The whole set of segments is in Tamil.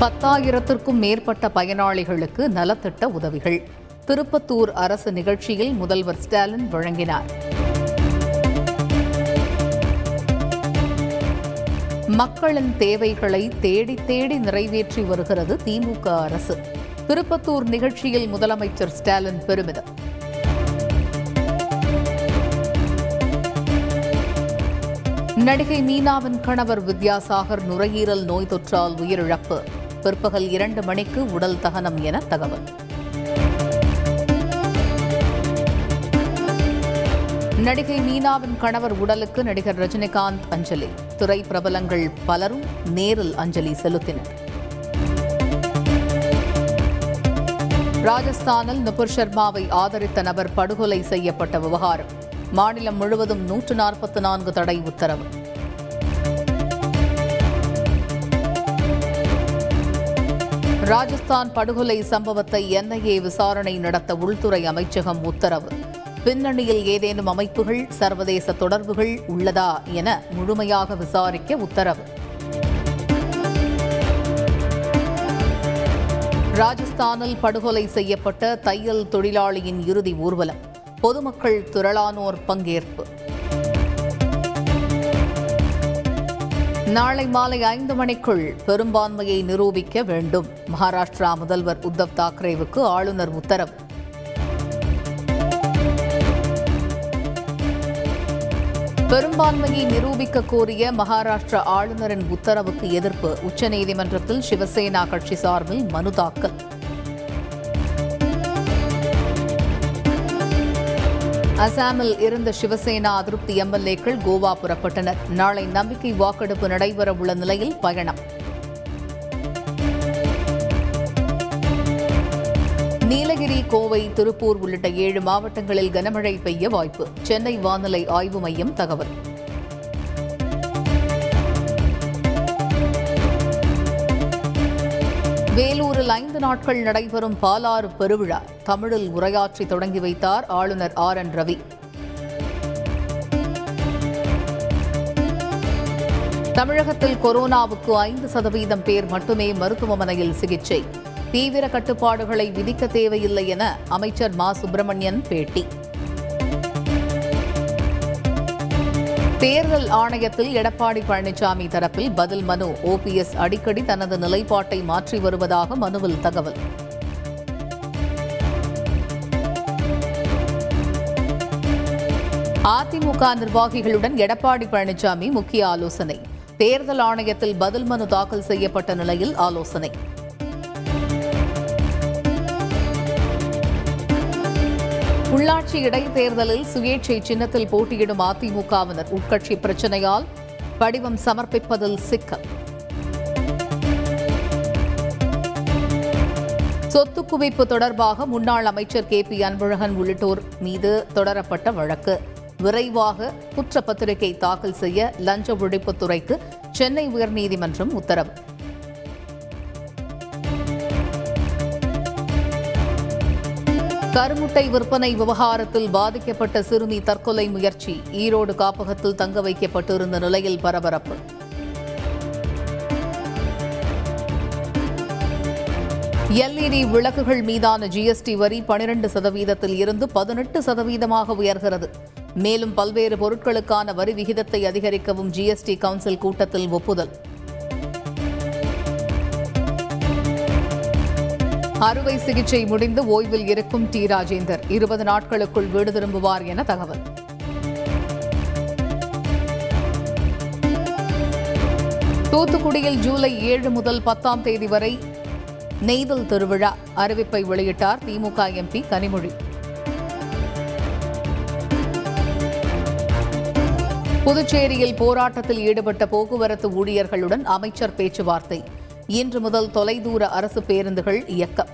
பத்தாயிரத்திற்கும் மேற்பட்ட பயனாளிகளுக்கு நலத்திட்ட உதவிகள். திருப்பத்தூர் அரசு நிகழ்ச்சியில் முதல்வர் ஸ்டாலின் வழங்கினார். மக்களின் தேவைகளை தேடி தேடி நிறைவேற்றி வருகிறது திமுக அரசு. திருப்பத்தூர் நிகழ்ச்சியில் முதலமைச்சர் ஸ்டாலின் பெருமிதம். நடிகை மீனாவின் கணவர் வித்யாசாகர் நுரையீரல் நோய் தொற்றால் உயிரிழப்பு. பிற்பகல் இரண்டு மணிக்கு உடல் தகனம் என தகவல். நடிகை மீனாவின் கணவர் உடலுக்கு நடிகர் ரஜினிகாந்த் அஞ்சலி. துறை பிரபலங்கள் பலரும் நேரில் அஞ்சலி செலுத்தினர். ராஜஸ்தானில் நுபுர் சர்மாவை ஆதரித்த நபர் படுகொலை செய்யப்பட்ட விவகாரம். மாநிலம் முழுவதும் நூற்று நாற்பத்தி நான்கு தடை உத்தரவு. ராஜஸ்தான் படுகொலை சம்பவத்தை என்ஐஏ விசாரணை நடத்த உள்துறை அமைச்சகம் உத்தரவு. பின்னணியில் ஏதேனும் அமைப்புகள் சர்வதேச தொடர்புகள் உள்ளதா என முழுமையாக விசாரிக்க உத்தரவு. ராஜஸ்தானில் படுகொலை செய்யப்பட்ட தையல் தொழிலாளியின் இறுதி ஊர்வலம். பொதுமக்கள் திரளானோர் பங்கேற்பு. நாளை மாலை ஐந்து மணிக்குள் பெரும்பான்மையை நிரூபிக்க வேண்டும். மகாராஷ்டிரா முதல்வர் உத்தவ் தாக்கரேவுக்கு ஆளுநர் உத்தரவு. பெரும்பான்மையை நிரூபிக்க கோரிய மகாராஷ்டிரா ஆளுநரின் உத்தரவுக்கு எதிர்ப்பு. உச்சநீதிமன்றத்தில் சிவசேனா கட்சி சார்பில் மனு தாக்கல். அசாமில் இருந்த சிவசேனா அதிருப்தி எம்எல்ஏக்கள் கோவா புறப்பட்டனர். நாளை நம்பிக்கை வாக்கெடுப்பு நடைபெறவுள்ள நிலையில் பயணம். நீலகிரி கோவை திருப்பூர் உள்ளிட்ட ஏழு மாவட்டங்களில் கனமழை பெய்ய வாய்ப்பு. சென்னை வானிலை ஆய்வு மையம் தகவல். வேலூரில் ஐந்து நாட்கள் நடைபெறும் பாலாறு பெருவிழா. தமிழில் உரையாற்றி தொடங்கி வைத்தார் ஆளுநர் ஆர். என். ரவி. தமிழகத்தில் கொரோனாவுக்கு ஐந்து சதவீதம் பேர் மட்டுமே மருத்துவமனையில் சிகிச்சை. தீவிர கட்டுப்பாடுகளை விதிக்க தேவையில்லை என அமைச்சர் மா. சுப்பிரமணியன் பேட்டி. தேர்தல் ஆணையத்தில் எடப்பாடி பழனிசாமி தரப்பில் பதில் மனு. ஓபிஎஸ் அடிக்கடி தனது நிலைப்பாட்டை மாற்றி வருவதாக மனுவில் தகவல். அதிமுக நிர்வாகிகளுடன் எடப்பாடி பழனிசாமி முக்கிய ஆலோசனை. தேர்தல் ஆணையத்தில் பதில் மனு தாக்கல் செய்யப்பட்ட நிலையில் ஆலோசனை. உள்ளாட்சி இடைத்தேர்தலில் சுயேட்சை சின்னத்தில் போட்டியிடும் அதிமுகவினர் உட்கட்சி பிரச்சினையால் படிவம் சமர்ப்பிப்பதில் சிக்கல். சொத்து குவிப்பு தொடர்பாக முன்னாள் அமைச்சர் கே பி அன்பழகன் உள்ளிட்டோர் மீது தொடரப்பட்ட வழக்கு. விரைவாக குற்றப்பத்திரிகை தாக்கல் செய்ய லஞ்ச ஒழிப்புத்துறைக்கு சென்னை உயர்நீதிமன்றம் உத்தரவு. கருமுட்டை விற்பனை விவகாரத்தில் பாதிக்கப்பட்ட சிறுமி தற்கொலை முயற்சி. ஈரோடு காப்பகத்தில் தங்க வைக்கப்பட்டிருந்த நிலையில் பரபரப்பு. எல்இடி விளக்குகள் மீதான ஜிஎஸ்டி வரி பனிரெண்டு சதவீதத்தில் இருந்து பதினெட்டு சதவீதமாக உயர்கிறது. மேலும் பல்வேறு பொருட்களுக்கான வரி விகிதத்தை அதிகரிக்கவும் ஜிஎஸ்டி கவுன்சில் கூட்டத்தில் ஒப்புதல். அறுவை சிகிச்சை முடிந்து ஓய்வில் இருக்கும் டி. ராஜேந்தர். இருபது நாட்களுக்குள் வீடு திரும்புவார் என தகவல். தூத்துக்குடியில் ஜூலை ஏழு முதல் பத்தாம் தேதி வரை நெய்தல் திருவிழா அறிவிப்பை வெளியிட்டார் திமுக எம்பி கனிமொழி. புதுச்சேரியில் போராட்டத்தில் ஈடுபட்ட போக்குவரத்து ஊழியர்களுடன் அமைச்சர் பேச்சுவார்த்தை. இன்று முதல் தொலைதூர அரசு பேருந்துகள் இயக்கம்.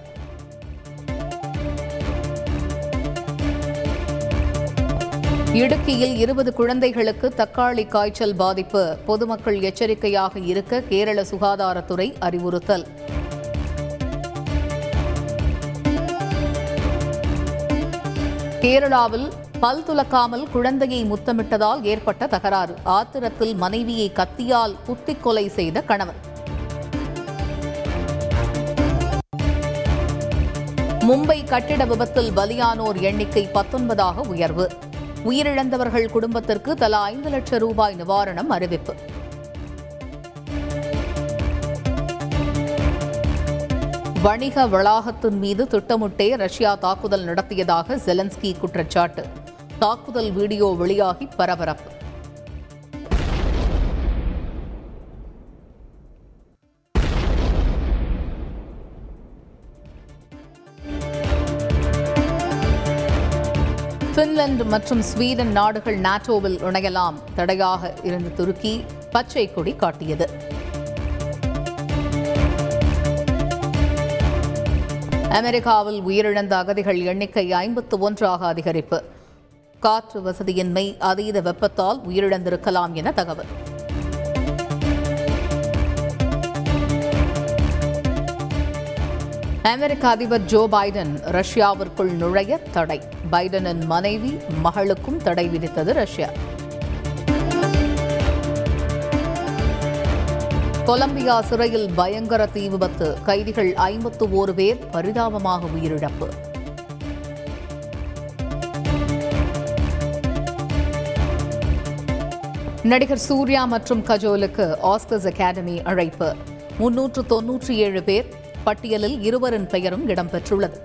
இடுக்கியில் இருபது குழந்தைகளுக்கு தக்காளி காய்ச்சல் பாதிப்பு. பொதுமக்கள் எச்சரிக்கையாக இருக்க கேரள சுகாதாரத்துறை அறிவுறுத்தல். கேரளாவில் பல் துலக்காமல் குழந்தையை முத்தமிட்டதால் ஏற்பட்ட தகராறு. ஆத்திரத்தில் மனைவியை கத்தியால் குத்திக் கொலை செய்த கணவன். மும்பை கட்டிட விபத்தில் பலியானோர் எண்ணிக்கை பத்தொன்பதாக உயர்வு. உயிரிழந்தவர்கள் குடும்பத்திற்கு தலா ஐந்து லட்சம் ரூபாய் நிவாரணம் அறிவிப்பு. வணிக வளாகத்தின் மீது திட்டமிட்டே ரஷ்யா தாக்குதல் நடத்தியதாக ஜெலன்ஸ்கி குற்றச்சாட்டு. தாக்குதல் வீடியோ வெளியாகி பரபரப்பு. பின்லாந்து மற்றும் ஸ்வீடன் நாடுகள் நாட்டோவில் இணையலாம் தடையாக இருந்த துருக்கி பச்சை கொடி காட்டியது. அமெரிக்காவில் உயிரிழந்த அகதிகள் எண்ணிக்கை ஐம்பத்து ஒன்றாக அதிகரிப்பு. காற்று வசதியின்மை அதீத வெப்பத்தால் உயிரிழந்திருக்கலாம் என தகவல். அமெரிக்க அதிபர் ஜோ பைடன் ரஷ்யாவிற்குள் நுழைய தடை. பைடனின் மனைவி மகளுக்கும் தடை விதித்தது ரஷ்யா. கொலம்பியா சிறையில் பயங்கர தீ விபத்து. கைதிகள் ஐம்பத்து ஓரு பேர் பரிதாபமாக உயிரிழப்பு. நடிகர் சூர்யா மற்றும் கஜோலுக்கு ஆஸ்கர்ஸ் அகாடமி அழைப்பு. முன்னூற்று தொன்னூற்றி ஏழு பேர் பட்டியலில் இருவரின் பெயரும் இடம்பெற்றுள்ளது.